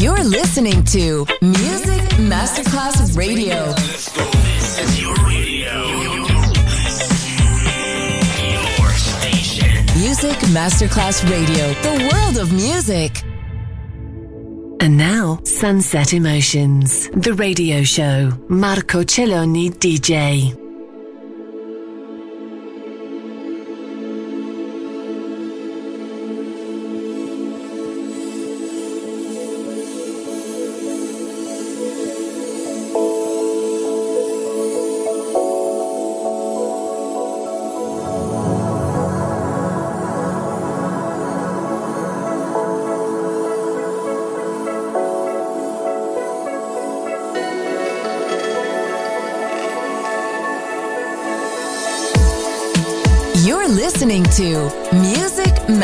You're listening to Music Masterclass Radio. This is your radio. Your station. Music Masterclass Radio, the world of music. And now, Sunset Emotions, the radio show. Marco Celloni DJ.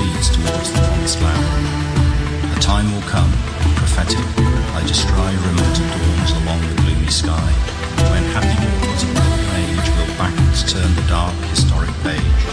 proceeds towards the promised land. A time will come, prophetic, I descry remote dawns along the gloomy sky, when happy lords of old age will backwards turn the dark historic page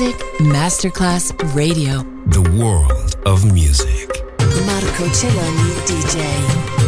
Music Masterclass Radio. the world of music. Marco Celloni DJ.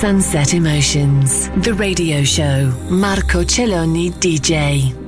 Sunset Emotions, the radio show. Marco Celloni DJ.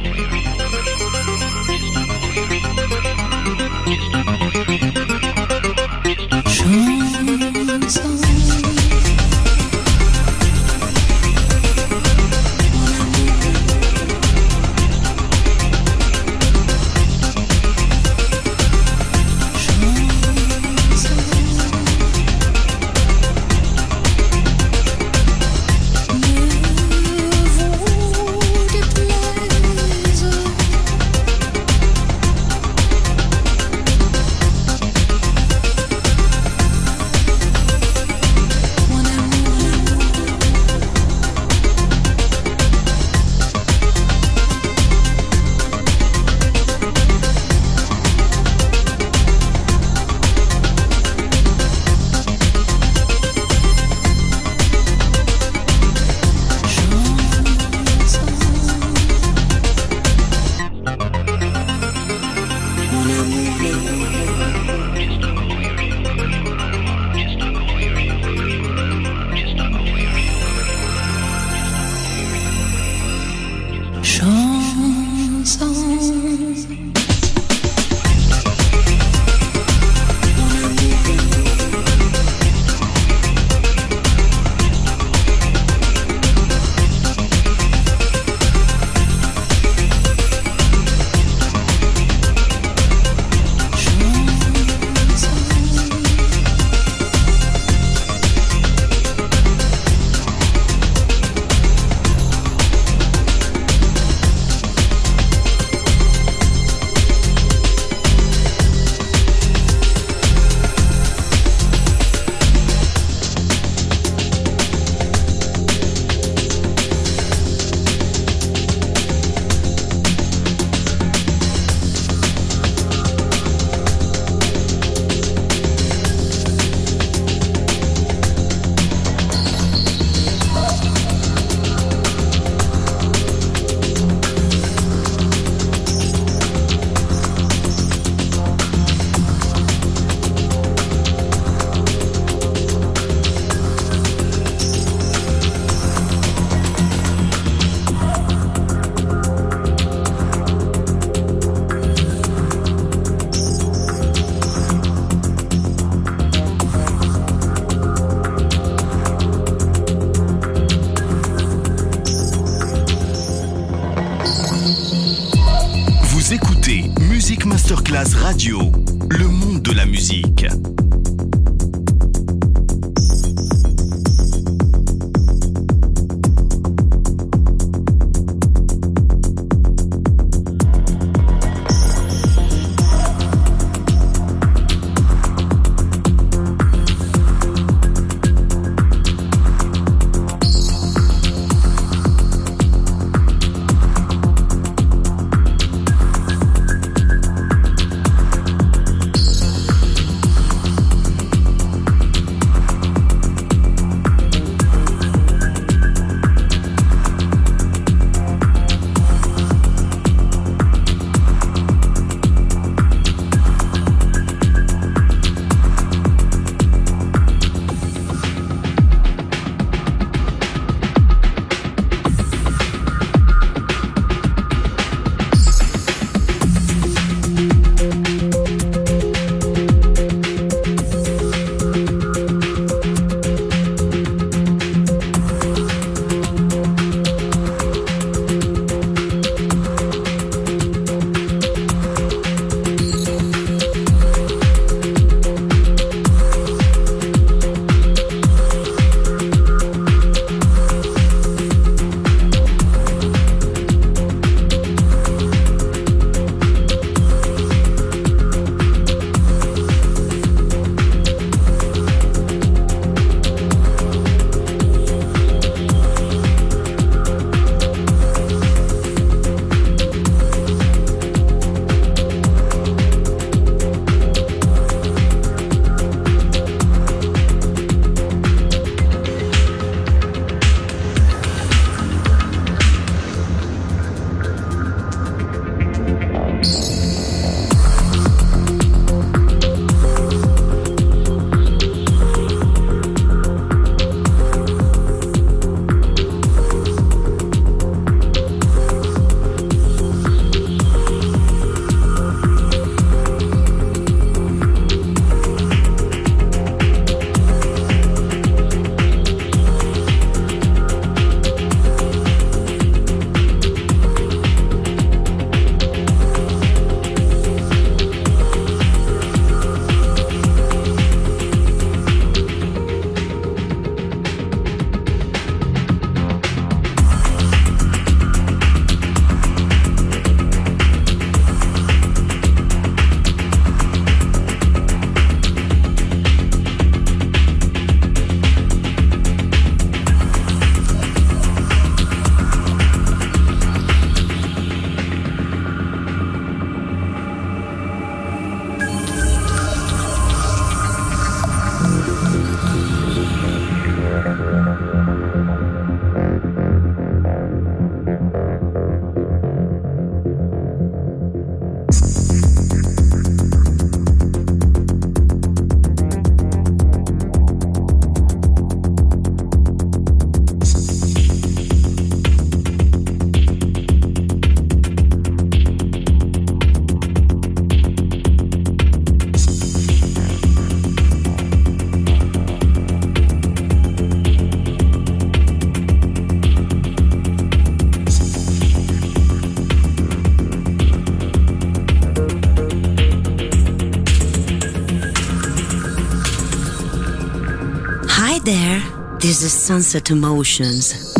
sunset emotions.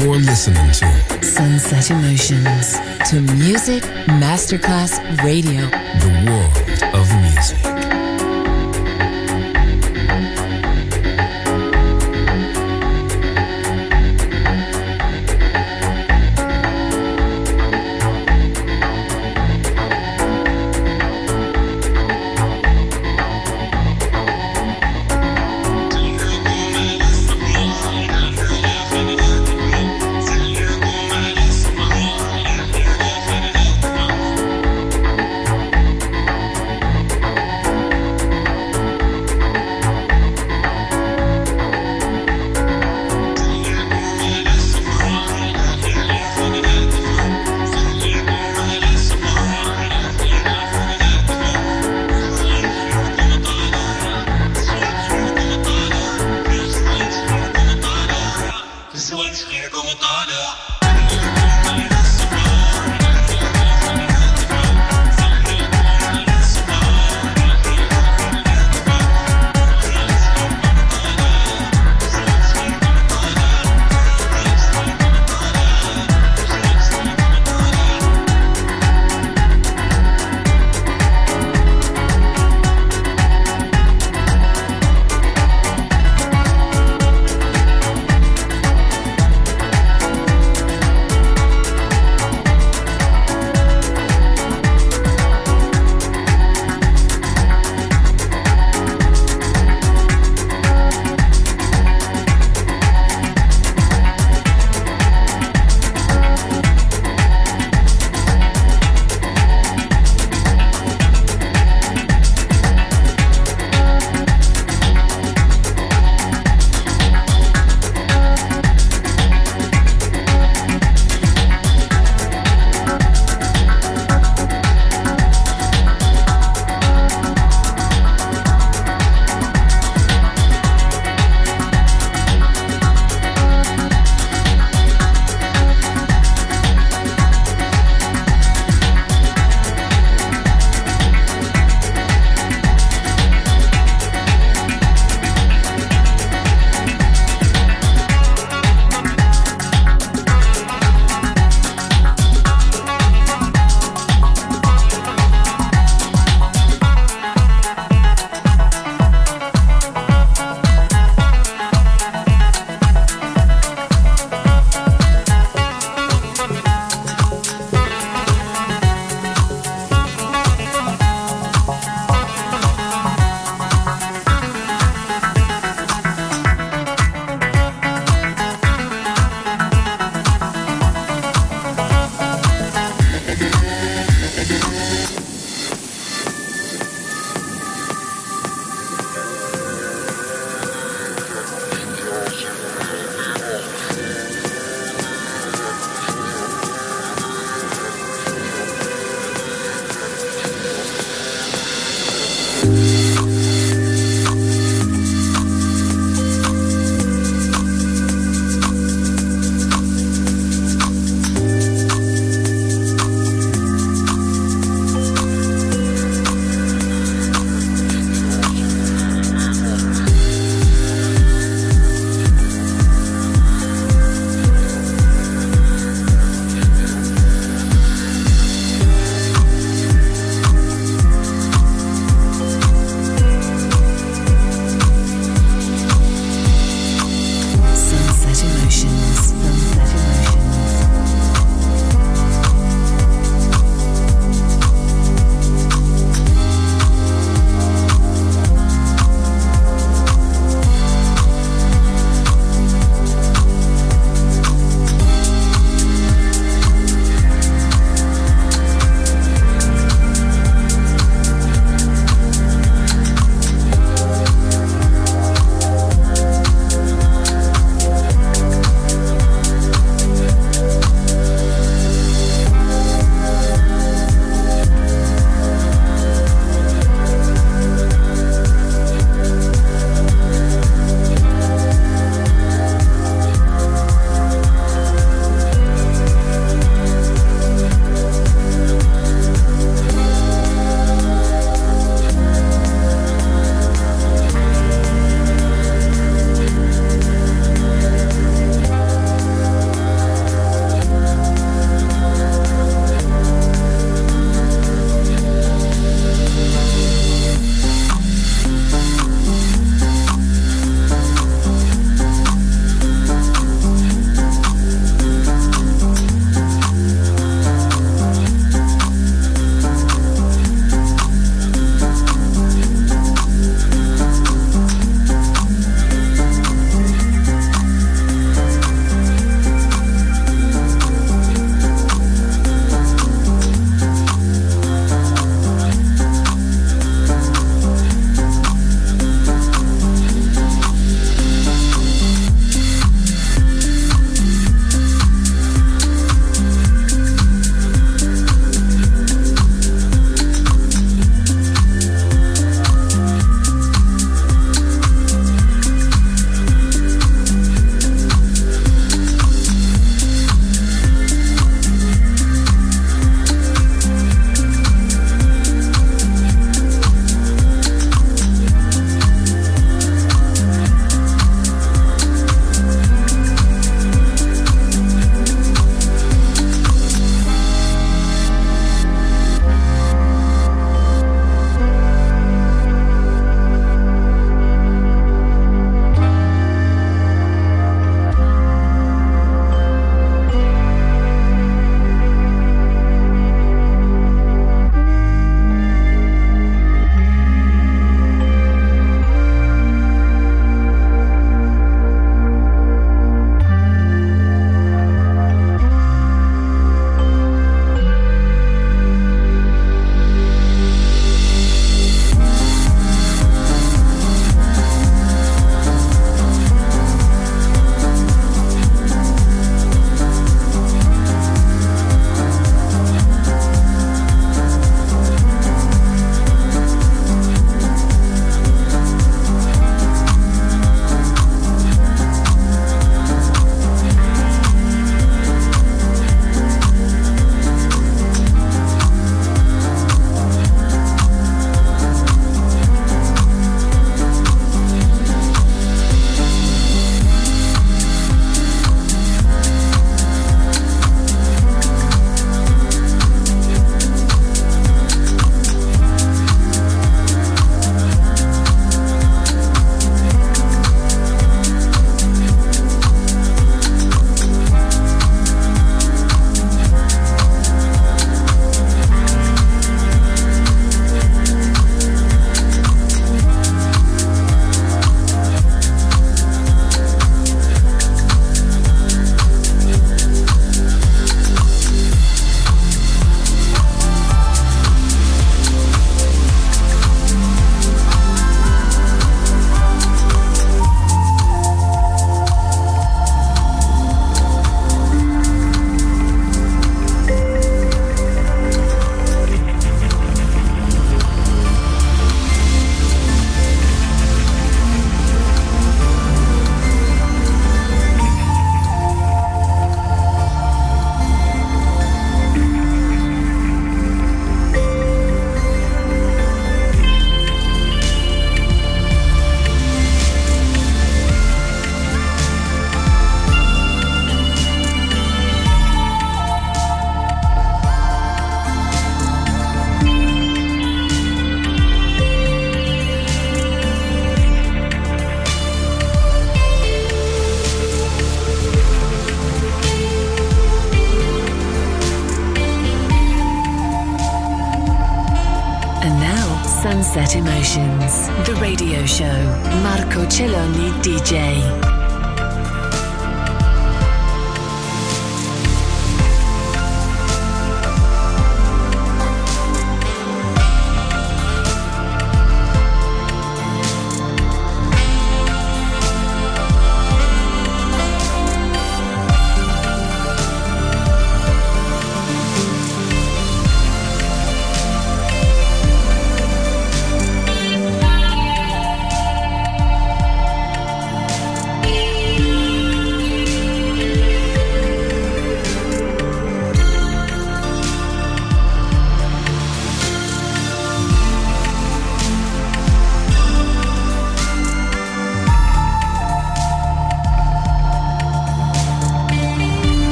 This is Sunset Emotions. emotions to Music Masterclass Radio. The world of music.